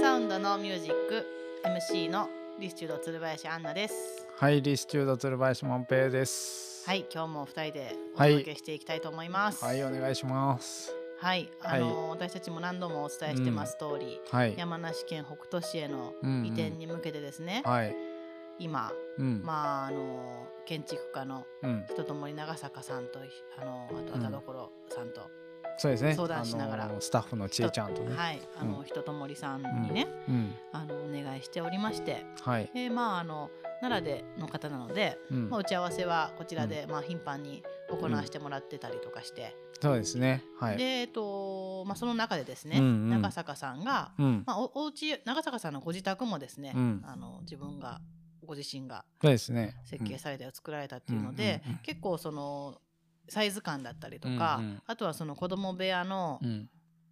サウンドのミュージック MC のリスチュード鶴林アンナですはい、リスチュード鶴林万平です。はい今日も二人でおはい届けしていきたいと思いますはい、お願いします。はいあのー私たちも何度もお伝えしてます通り、はい。山梨県北杜市へのうんうん移転に向けてですね、はい。今うん。まああのー建築家のうん。人ともり長坂さんとあのあとうん田所さんと、そうですね。相談しながらスタッフのちえちゃんとね。はいあの、うん人ともりさんにね、うん。あのお願いしておりましてはい。でまああの奈良での方なので、うんまあ、打ち合わせはこちらで、まあ、頻繁に行わせてもらってたりとかして、そうですね。はい。で、えっとまあ、その中でですね、長坂さんが、うん。まあ、おお家長坂さんのご自宅もですね、うんあの自分がご自身がそうですね。設計されたり作られたっていうので、結構そのサイズ感だったりとか、うんうんあとはその子供部屋のうん。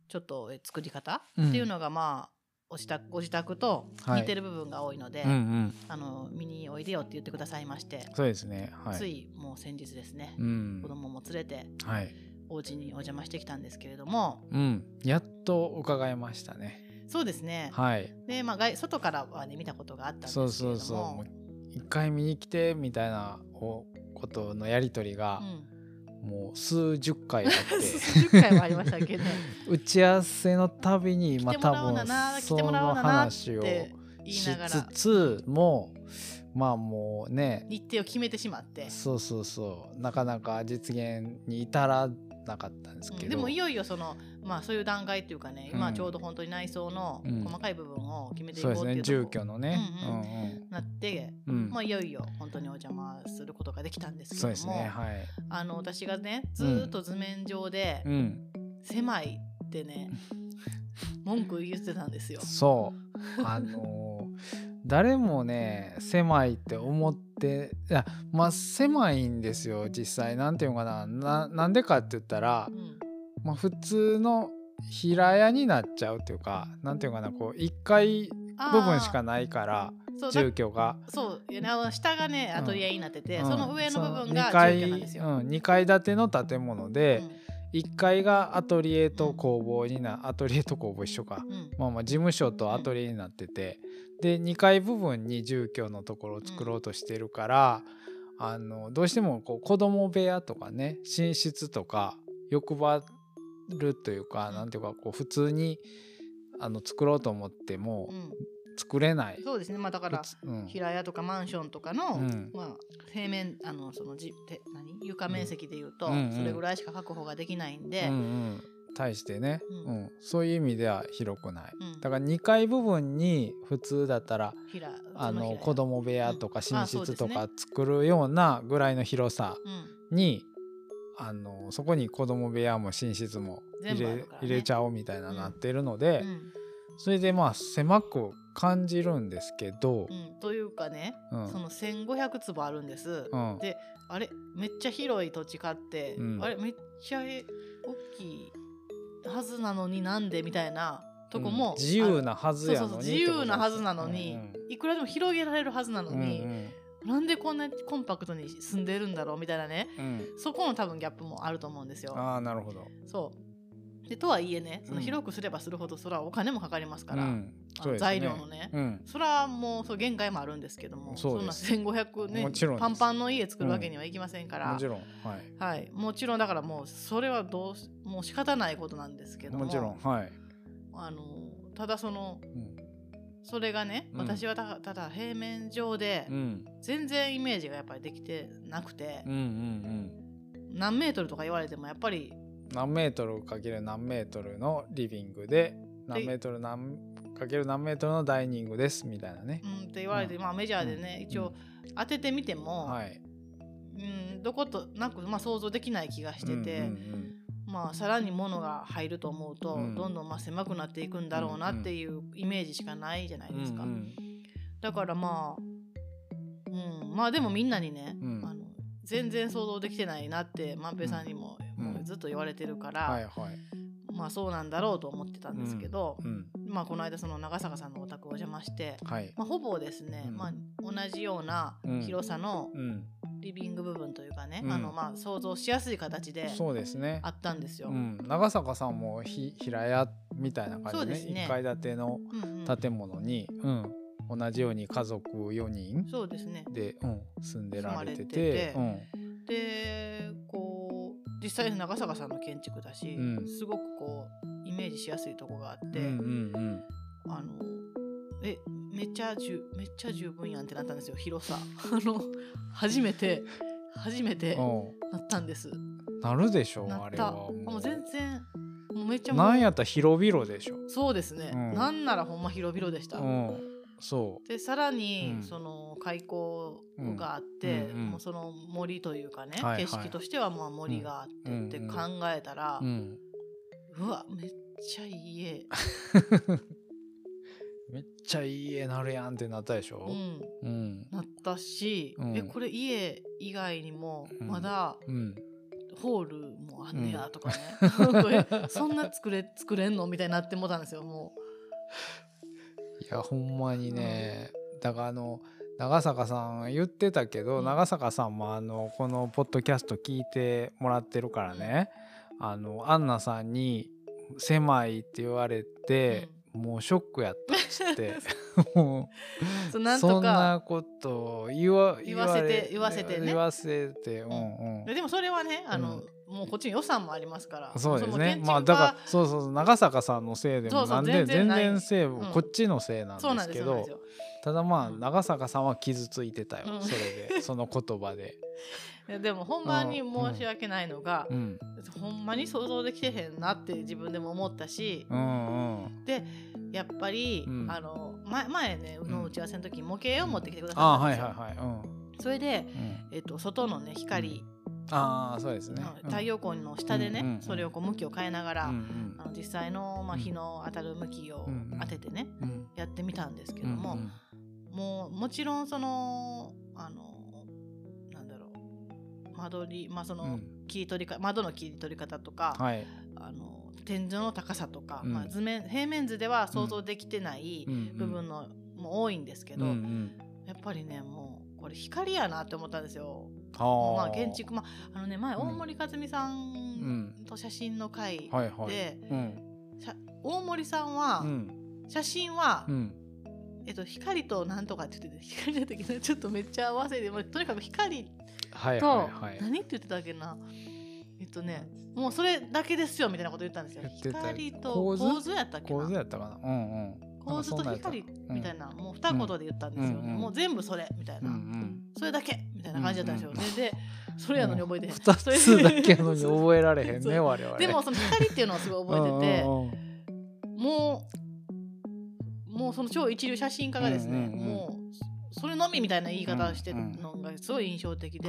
ちょっとえ作り方うんっていうのがまあお自宅ご自宅と似てる部分が多いので、うんうん。あの見においでよって言ってくださいまして、そうですね。はい。ついもう先日ですね、うん子。供も連れてはい。お家にお邪魔してきたんですけれどもうん。やっと伺いましたね。そうですね、はい。でまあ外外からはね見たことがあったんですけそうれどもそうそう。もう一回見に来てみたいなおことのやりとりがうん、もう数十回あって。数十回はありましたっけど。ね 打ち合わせのたびに、まあ、多分その話をしつつもまあもうね。日程を決めてしまって、そうそうそう。なかなか実現に至らなかったんですけど、うん。でもいよいよそのまあそういう段階っていうかね、うん。今ちょうど本当に内装のうん。細かい部分を決めていこうっていう住居のね。うんうん。うんなって、まあ、いよいよ本当にお邪魔することができたんですけども、ですねはい。あの私がねずーっと図面上でうん。狭いってね、文句言ってたんですよ。そう。あのー誰もね狭いって思っていやまあ狭いんですよ実際。なんていうのかな。ななんでかって言ったらうん。まあ、普通の平屋になっちゃうっていうかなんていうかなこう1階部分しかないから住居が。そう下がねうん。アトリエになってて、うん。その上の部分が2階住居なんですよ。うん、2階建ての建物で、うん。1階がアトリエと工房になアトリエと工房一緒か、うんまあ、まあ事務所とアトリエになっててで2階部分に住居のところを作ろうとしてるから、あのどうしてもこう子供部屋とかね寝室とか欲張るというか、うん。なんていうかこう普通にあの作ろうと思ってもうん。作れない。そうですね。まあだから平屋とかマンションとかの、うん。まあ、平面あのそのじて何？床面積でいうと、うんうん。それぐらいしか確保ができないんで、うんうん対してね、ううんんそういう意味では広くない。うん。だから2階部分に普通だったら平あの子供部屋とか寝室とか作るようなぐらいの広さうん。にあのそこに子供部屋も寝室も入れ,、ね。入れちゃおうみたいなうんなってるので、うん。それでまあ狭く感じるんですけどう、ん。というかね、うん。その1500坪あるんです。うん。であれめっちゃ広い土地買って、うん。あれめっちゃえ大きいはずなのになんで？みたいなとこも、うん自由なはずやのにそうそうそう自由なはずなのに、うんいくらでも広げられるはずなのうんに、なんでこんなコンパクトに住んでるんだろうみたいなねうんうんそこの多分ギャップもあると思うんですよ。ああなるほど。そうでとはいえねそのうん広くすればするほどそれはお金もかかりますから、うん。ね。材料のね、うん。それはもうそう限界もあるんですけどもそんな1500ねもちろんです。パンパンの家作るわけにはいきませんから、もちろん。はい。はい、もちろんだからもうそれはどうしもう仕方ないことなんですけど。ももちろん。はい。あのただそのうん。それがね、うん。私はただただ平面上でうん。全然イメージがやっぱりできてなくて。うんう、ん何メートルとか言われてもやっぱりうん何メートルかける何メートルのリビングで何メートル何かける何メートルのダイニングですみたいなね。う。んって言われて、うん。まあメジャーでね、うん。一応当ててみても、はい。うん、どことなく、まあ、想像できない気がしてて、うんうんまあ、さらに物が入ると思うと、うん。どんどんまあ狭くなっていくんだろうなっていうイメージしかないじゃないうんですか。うんだからまあ、うん、まあでもみんなにね、うん。あの全然想像できてないなって万平さんにも,、ずっと言われてるから、はいはい。まあそうなんだろうと思ってたんですけど、うんまあこの間その長坂さんのお宅お邪魔して、はい。まあ、ほぼですね、うん。まあ、同じようなうん。広さのうん。リビング部分というかね、うん。あのまあ想像しやすい形でそうですね。あ。ったんですよ。うん、長坂さんもひ平屋みたいな感じでねですね。1階建てのうんうん。建物に、うん。同じように家族4人そうですね。で、うん、住んでられててててうん。で実際長坂さんの建築だし、うん。すごくこうイメージしやすいとこがあって、うんうんあのえめっちゃじゅめっちゃ十分やんってなったんですよ広さ。あの初めて初めてう。んなったんです。うんなるでしょなった。あれはもう。全然もうめっちゃなんやったら広々でしょ。そうですね、うん。なんならほんま広々でした、うんそでさらに、うん。その開口があって、うん。うんうんもうその森というかね、はいはい。景色としてはまあ森があってうんって考えたらう、う、ん、うわめっちゃいい家、めっちゃいい家 なるやんってなったでしょ？うん、うん。なったし、うん。えこれ家以外にもうん。まだうん。ホールもあんねやとかね、これそんな作れ作れんの？みたいになってもたんですよもいやほんまにね、だからあの長坂さん言ってたけど、うん。長坂さんもあのこのポッドキャスト聞いてもらってるからね、あのアンナさんに「狭い」って言われて、もうショックやったっつって。も うそうなんとうそんなかことを言わ言わせてれ言わせてね。言わせてうんうん。ででもそれはねあの、もうこっちに予算もありますから。そうですね。まあだから家そうそう長坂さんのせいでもなんで全然せい、うん。こっちのせいなんですけどただまあうん長坂さんは傷ついてたよ、うん。それで その言葉で。いやでもほんまに申し訳ないのがう、ん。ほんまに想像できてへんなって自分でも思ったし、うんうん。でやっぱり、うん。あの前前ねの打ち合わせの時に模型を持ってきてくだあさったんですよ、はいはいはい。うん。それで、うん。えっと外のね光、ああそうですね。うん。太陽光の下でね、うんうんうん。それをこう向きを変えながら、うんうん。あの実際の、まあ、うん。日の当たる向きをうんうん。当ててね、うん。やってみたんですけども、うんうん。もうもちろんそのあのなんだろう間取りまあその、うん。切り取りか窓の切り取り方とか、はい。あの天井の高さとか、うん。まあ、図面平面図では想像できてないうん。部分の、も多いんですけど、うんうん。やっぱりねもうこれ光やなって思ったんですよ。はまあ建築まああのね前うん。大森和美さんんと写真の会で、大森さんは、うん。写真は、うん。えっと、光となんとかって言ってて光だったちょっとめっちゃ合わせてもうとにかく光はいと、はいはい。何って言ってたっけな。えっとねもうそれだけですよみたいなこと言ったんですよ。光と構図やったっけな。構図やったかな。うんうん。構図と光みたいな、もう二言で言ったんですよ、うんうんもう全部それみたいな、それだけみたいな感じだったんですよ、うんうんででそれやのに覚えてへん、二それつだけのに覚えられへんね 我々。でもその光っていうのはすごい覚えててもうもうその超一流写真家がですね、もうそれのみみたいな言い方をしてるのがすごい印象的で。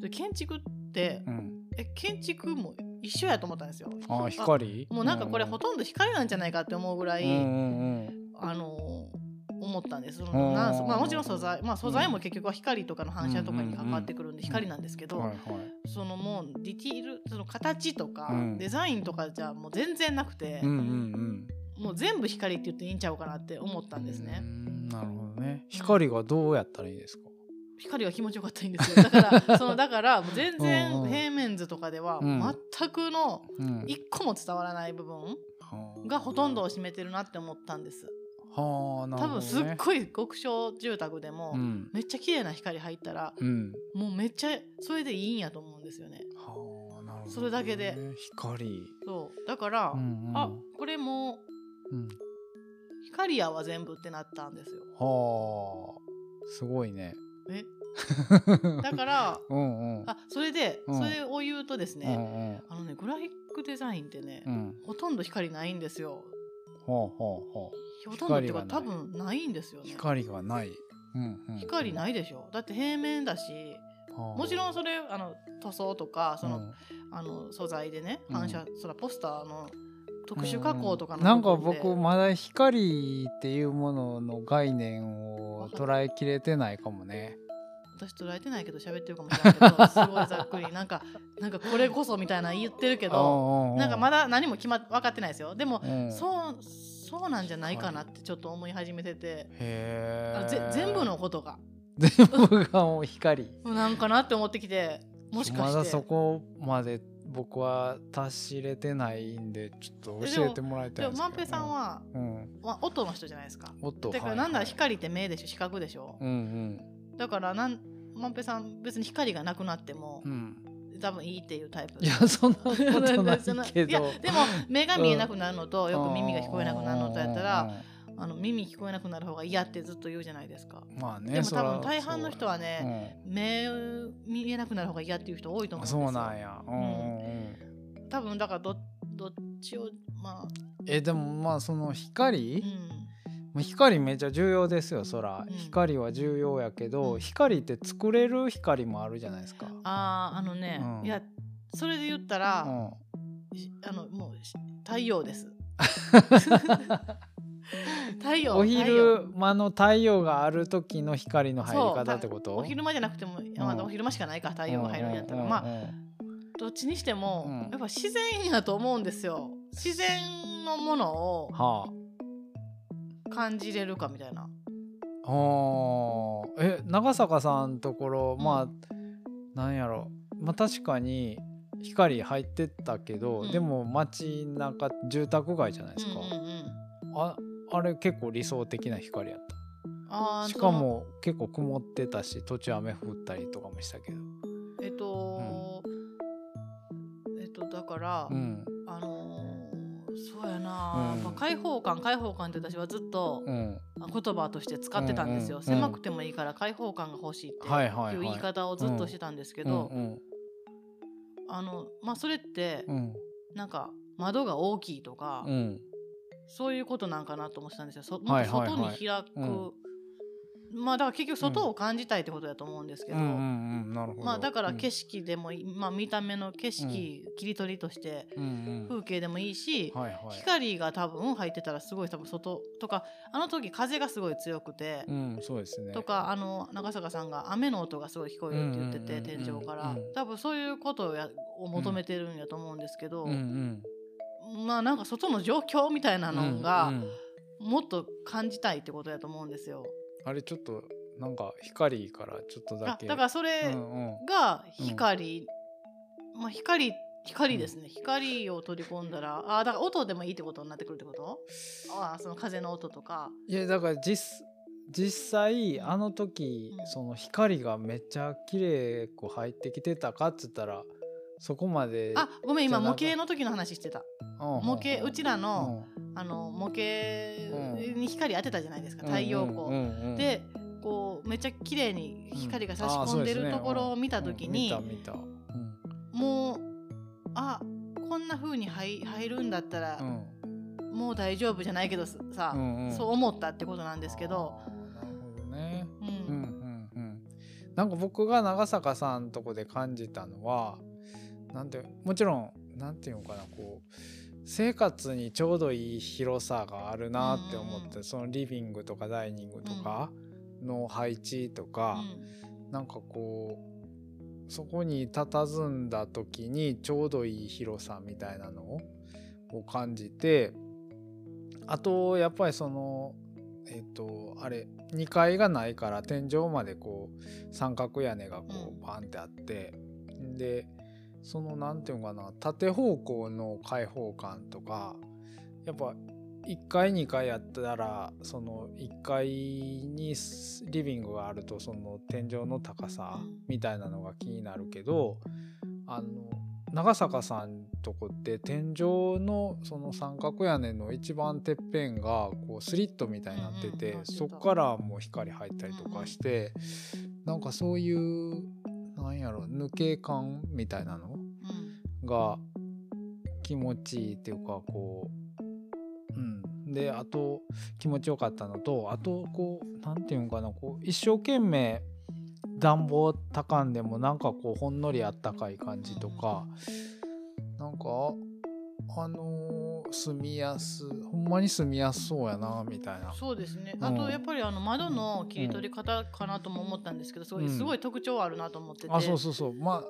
で建築ってうん。え建築も一緒やと思ったんですよ。あ光？もうなんかこれほとんど光なんじゃないかって思うぐらい。あの思ったんですそうんのなまあ、もちろん素材、まあ、素材も結局は光とかの反射とかに関わってくるんで光なんですけど。そのもうディティールその形とか、うんデザインとかじゃもう全然なくて。もう全部光って言っていいんちゃうかなって思ったんですね。うんなるほどね。光がどうやったらいいですか？光は気持ちよかったんですよだからそのだから全うん然うん平面図とかではうん全くのうん一個も伝わらない部分がほとんどを占めてるなって思ったんです。はあね。多分すっごい極小住宅でも、うんめっちゃ綺麗な光入ったらうん。もうめっちゃそれでいいんやと思うんですよね。はあなるほど、ね。それだけで光。そうだから、うんうんあこれもうん。光やは全部ってなったんですよ。はあすごいね。え だからうんうん。あそれで、うんそれを言うとですうね、んあのねグラフィックデザインってね、うん。うん。ほとんど光ないんですよ。ほうほうほう。ほとんどっていうか多光がない分ないんですよね。光がない。うんうん。光ないでしょだって平面だしはあもちろんそれあの塗装とかその、うんあの素材でねうん反射、そらポスターの特殊加工とかのなんか部分で僕まだ光っていうものの概念を捉えきれてないかもね。私捉えてないけど喋ってるかもしれないけどすごいざっくりなんかなんかこれこそみたいな言ってるけどなんかまだ、だ何も決まっ分かってないですよ。でも、うん、そうそうなんじゃないかなってちょっと思い始めてて。あへ全部のことが。全部がもう光。なんかなって思ってきてもしかして。まだそこまで僕は達しれてないんでちょっと教えてもらいたいんですけどでも万平さんは、うん。まあ、音の人じゃないですか。音だからなんなら光って目でしょ？視覚でしょ、うんうんだからなん万平さん別に光がなくなってもうん。多分いいっていうタイプ。いやそんなことないけど。いやでも目が見えなくなるのと、よく耳が聞こえなくなるのとやったら、あの耳聞こえなくなる方が嫌ってずっと言うじゃないですか。うんまあねでも多分大半の人はね、そう目見えなくなる方が嫌っていう人多いとうん思うんですよ。そうなんや。うんうんうん。多分だからどどっちをまあ、えでもまあその光、うん、まあ光めっちゃ重要ですよそら、うん。光は重要やけど、うん。光って作れる光もあるじゃないですか。あああのね、うん。いやそれで言ったうら、あのもうし太陽です。太陽お昼間の太陽がある時の光の入り方ってこと？お昼間じゃなくても、まあ、お昼間しかないか太陽が入るんやったら、うんまあどっちにしても、うん。やっぱ自然やと思うんですよ。自然のものをは感じれるかみたいな。あはあえ長坂さんところまあなんやろ。まあ確かに光入ってたけど、うん。でも街中住宅街じゃないですか、うんうんうんああれ結構理想的な光やった。しかも結構曇ってたし途中雨降ったりとかもしたけど。えっと、えっとだから、うん。あのーそうやな、うん。まあ、開放感開放感って私はずっとうん。言葉として使ってたんですよ、うんうん狭くてもいいから開放感が欲しいってはいう言い方をずっとしてたんですけど、うんあのまあそれってうん。なんか窓が大きいとか、うん。そういうことなんかなと思ってたんですよ。外に開く、うんまあだから結局外を感じたいってことだと思うんですけど、まあだから景色、色でもまあ見た目の景色、切り取りとして風景でもいいし、光が多分入ってたらすごい多分外とかあの時風がすごい強くて、うんそうですね。とかあの長坂さんが雨の音がすごい聞こえるって言ってて、天井から、うん多分そういうことをやを求めてるんやと思うんですけど、まあなんか外の状況みたいなのが、もっと感じたいってことやと思うんですよ。あれちょっとなんか光からちょっとだけ。あだからそれうんうん。が光、まあ光光ですね、光を取り込んだらあだから音でもいいってことになってくるってこと？あその風の音とか。いやだから実実際あの時、うん。その光がめっちゃ綺麗く入ってきてたかっつったらそこまであごめん今模型の時の話してた。模模型うちらの、あの模型に光当てたじゃないですか、太陽光、でこうめっちゃ綺麗に光が差し込んでるところを見た時に、もうあこんな風に入入るんだったら、うん。もう大丈夫じゃないけどさ、そう思ったってことなんですけど、なんか僕が長坂さんとこで感じたのはなんてもちろんなんていうのかなこう生活にちょうどいい広さがあるなって思って、そのリビングとかダイニングとかの配置とか、なんかこうそこに佇んだ時にちょうどいい広さみたいなのをを感じてあとやっぱりそのえっ、とあれ2階がないから天井までこう三角屋根がこうん。うバンってあって、でそのなんていうのかな縦方向の開放感とかやっぱ1階2階やったらその1階にスリビングがあるとその天井の高さうん。みたいなのが気になるけどあの長坂さんとこって天井のその三角屋根の一番てっぺんがこうスリットみたいになってて、そこからもう光入ったりとかして、なんかそういうなんやろ抜け感みたいなのうんが気持ちいいっていうかこううん。であと気持ちよかったのとあとこうなんていうんかなこう一生懸命暖房高んでもなんかこうほんのりあったかい感じとかなんかあのー住みやすほんまに住みやすそうやなみたいな。そうですね、うん。あとやっぱりあの窓の切り取り方かなとも思ったんですけどすごい,、うん。すごい特徴あるなと思ってて。あそうそうそう。まあ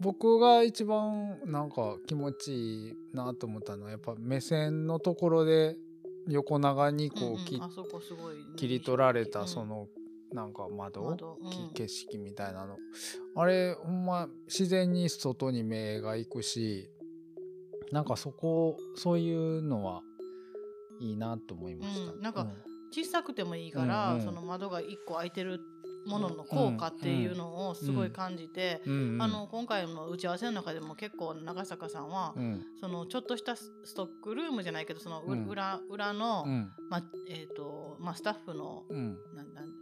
僕が一番なんか気持ちいいなと思ったのはやっぱ目線のところで横長にこうんううん切,、り取られたうん。その、なんか窓窓、うん、景色みたいなの。あれほんま自然に外に目が行くしなんかそこそういうのはいいなと思いました、うん、なんか小さくてもいいから、うんうん、その窓が1個開いてるものの効果っていうのをすごい感じて、あの今回の打ち合わせの中でも結構長坂さんは、そのちょっとしたストックルームじゃないけどその裏,、裏の、まえーとまあ、スタッフの、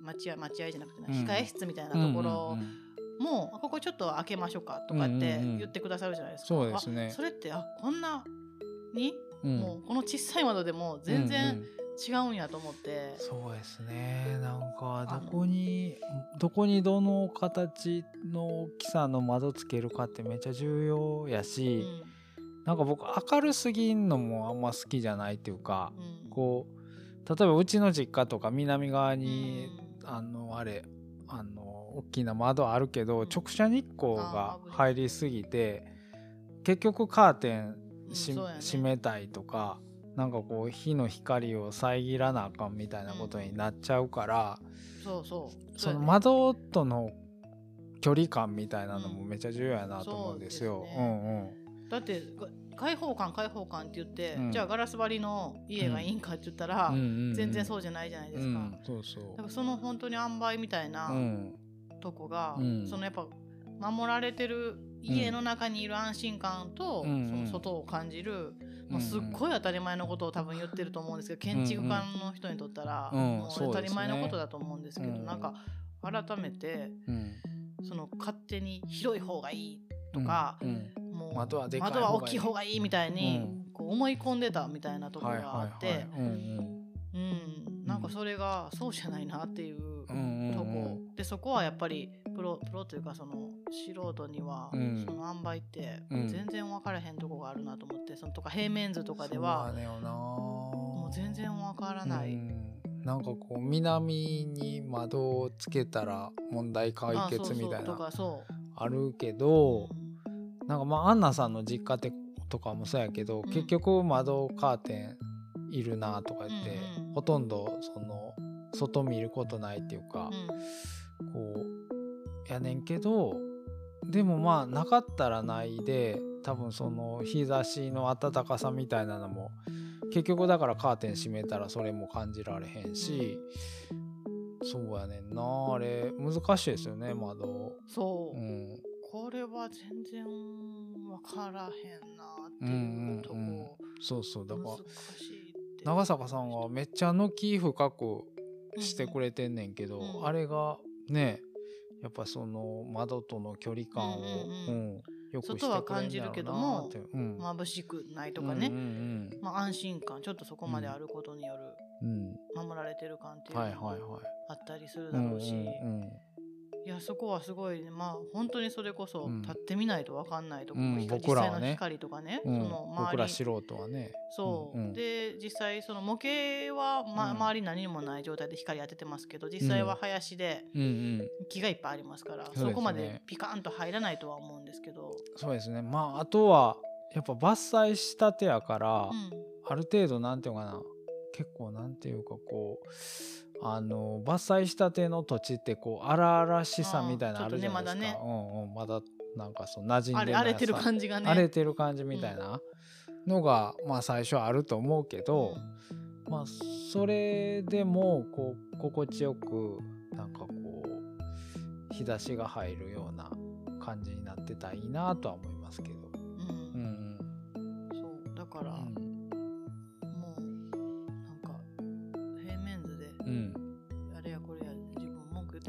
待合待合じゃなくて、控え室みたいなところ、もうここちょっと開けましょうかとかって言ってくださるじゃないですか。そうですね、それってあこんなに、もうこの小さい窓でも全然、違うんやと思って。そうですね。なんかどこにどこにどの形の大きさの窓つけるかってめっちゃ重要やし、うん、なんか僕明るすぎんのもあんま好きじゃないっていうか、うん、こう例えばうちの実家とか南側に、うん、あのあれあの大きな窓あるけど直射日光が入りすぎて結局カーテン閉めたいとかなんかこう火の光を遮らなあかんみたいなことになっちゃうから、そうそう。その窓との距離感みたいなのもめっちゃ重要やなと思うんですよ。すね、うんうん、だって開放感開放感って言って、うん、じゃあガラス張りの家がいいんかって言ったら、うん、全然そうじゃないじゃないですか。うん、そうそう。だからその本当に塩梅みたいなとこが、そのやっぱ守られてる家の中にいる安心感と、その外を感じる、もうすっごい当たり前のことを多分言ってると思うんですけど建築家の人にとったら、もう当たり前のことだと思うんですけど、うなんか改めて、その勝手に広い方がいいとか、もう窓は大きい方がいいみたいに、こう思い込んでたみたいなところがあって。うん。なんかそれがそうじゃないなっていうとこ、でそこはやっぱりプロプロというかその素人には、その塩梅って全然分からへんとこがあるなと思って、そのとか平面図とかではもう全然分からない。なんかこう南に窓をつけたら問題解決みたいな。あるけど、なんかまあアンナさんの実家とかもそうやけど、結局窓カーテンいるなとか言って、ほとんどその外見ることないっていうか、うん、こうやねんけどでもまあなかったらないで多分その日差しの暖かさみたいなのも結局だからカーテン閉めたらそれも感じられへんし、うん、そうやねんな。あれ難しいですよね窓。そう、うん、これは全然分からへんなっていうとこ、うんうんうん、そうそう。だから長坂さんはめっちゃの気深くしてくれてんねんけど、うんうん、あれがねやっぱその窓との距離感を、うんうんうん。よく外は感じるけども、うん、眩しくないとかね、うんうんうん、まあ、安心感ちょっとそこまであることによる、守られてる感っていうのもあったりするだろうし、いやそこはすごい、まあ本当にそれこそ立ってみないと分かんないとこ。ろ、うん、実際の光とかね、うん、その周り。僕ら素人はね。そう、うん、で実際その模型は、ま、周り何もない状態で光当ててますけど実際は林で木がいっぱいありますから、そこまでピカンと入らないとは思うんですけど。そうですね。まああとはやっぱ伐採したてやから、ある程度なんていうかな。結構なんていうかこうあの伐採したての土地ってこう荒々しさみたいなのあるじゃないですか、ねまだね。うんうん、まだなんかそう馴染んで荒れてる感じがね。荒れてる感じみたいなのが、うん、まあ最初あると思うけど、うん、まあそれでもこう心地よくなんかこう日差しが入るような感じになってたらいいなとは思いますけど。うん、うん、そうだから、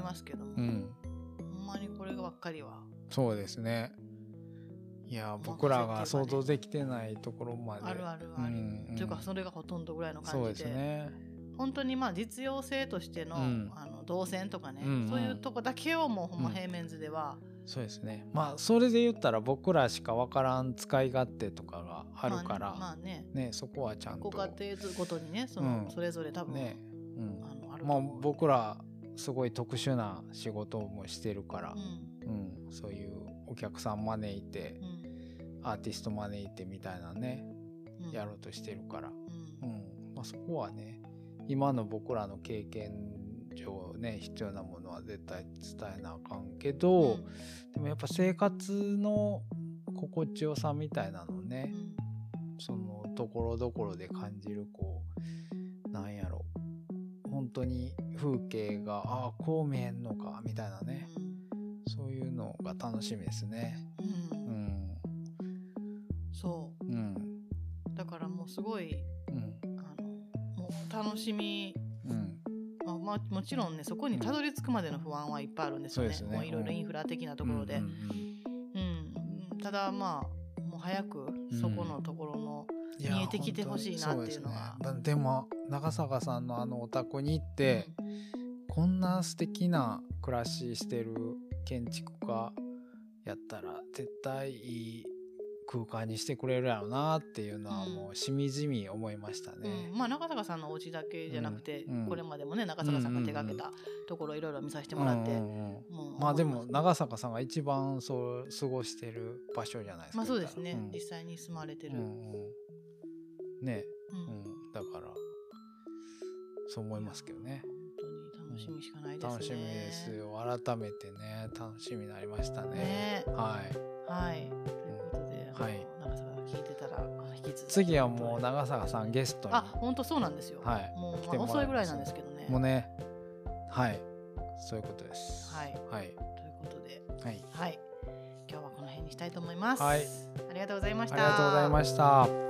ますけども、うん、ほんまにこればっかりは。そうですね。いや僕らが想像できてないところまで。あるあるある、うんうん、というかそれがほとんどぐらいの感じで。そうですね。本当にまあ実用性としての,、あの動線とかね、うんうん、そういうとこだけをもうほんま平面図では、そうですね。まあそれで言ったら僕らしか分からん使い勝手とかがあるから、まあね。まあね、ねそこはちゃんと。ご家庭ごとにねその、それぞれ多分、ね、まあ、僕らすごい特殊な仕事もしてるから、うん、うん、そういうお客さん招いて、うん、アーティスト招いてみたいなね、うん、やろうとしてるから、うん。まあ、そこはね今の僕らの経験上ね必要なものは絶対伝えなあかんけど、うん、でもやっぱ生活の心地よさみたいなのね、うん、そのところどころで感じるこうなんやろ本当に風景がああこう見えんのかみたいなね、うん、そういうのが楽しみですね。うん、うん、そう、うん、だからもうすごい、うん、あのもう楽しみ、うん。まあ、まあ、もちろんねそこにたどり着くまでの不安はいっぱいあるんですよね,、うん、ね。もういろいろインフラ的なところで。うんただまあもう早くそこのところの見えてきてほしいなっていうのは。でね、でも長坂さんのあのお宅に行って、うん、こんな素敵な暮らししてる建築家やったら絶対いい空間にしてくれるやろうなっていうのはもうしみじみ思いましたね。うん、まあ長坂さんのお家だけじゃなくて、うん、これまでもね長坂さんが手がけたところいろいろ見させてもらって、まあでも長坂さんが一番そう過ごしてる場所じゃないですか。まあそうですね、実際に住まれてる。ね、うんだからそう思いますけどね。本当に楽しみしかないですね。楽しみですよ。改めてね楽しみになりましたね。ねはい。はい。ということで、はい、長坂が聞いてたら引き続き次はもう長坂さんゲストに。あ本当そうなんですよ。はい。もう、まあ、遅いぐらいなんですけどね。もうねはいそういうことです。はい。はい。ということで、はい。はい。今日はこの辺にしたいと思います。はい。ありがとうございました。ありがとうございました。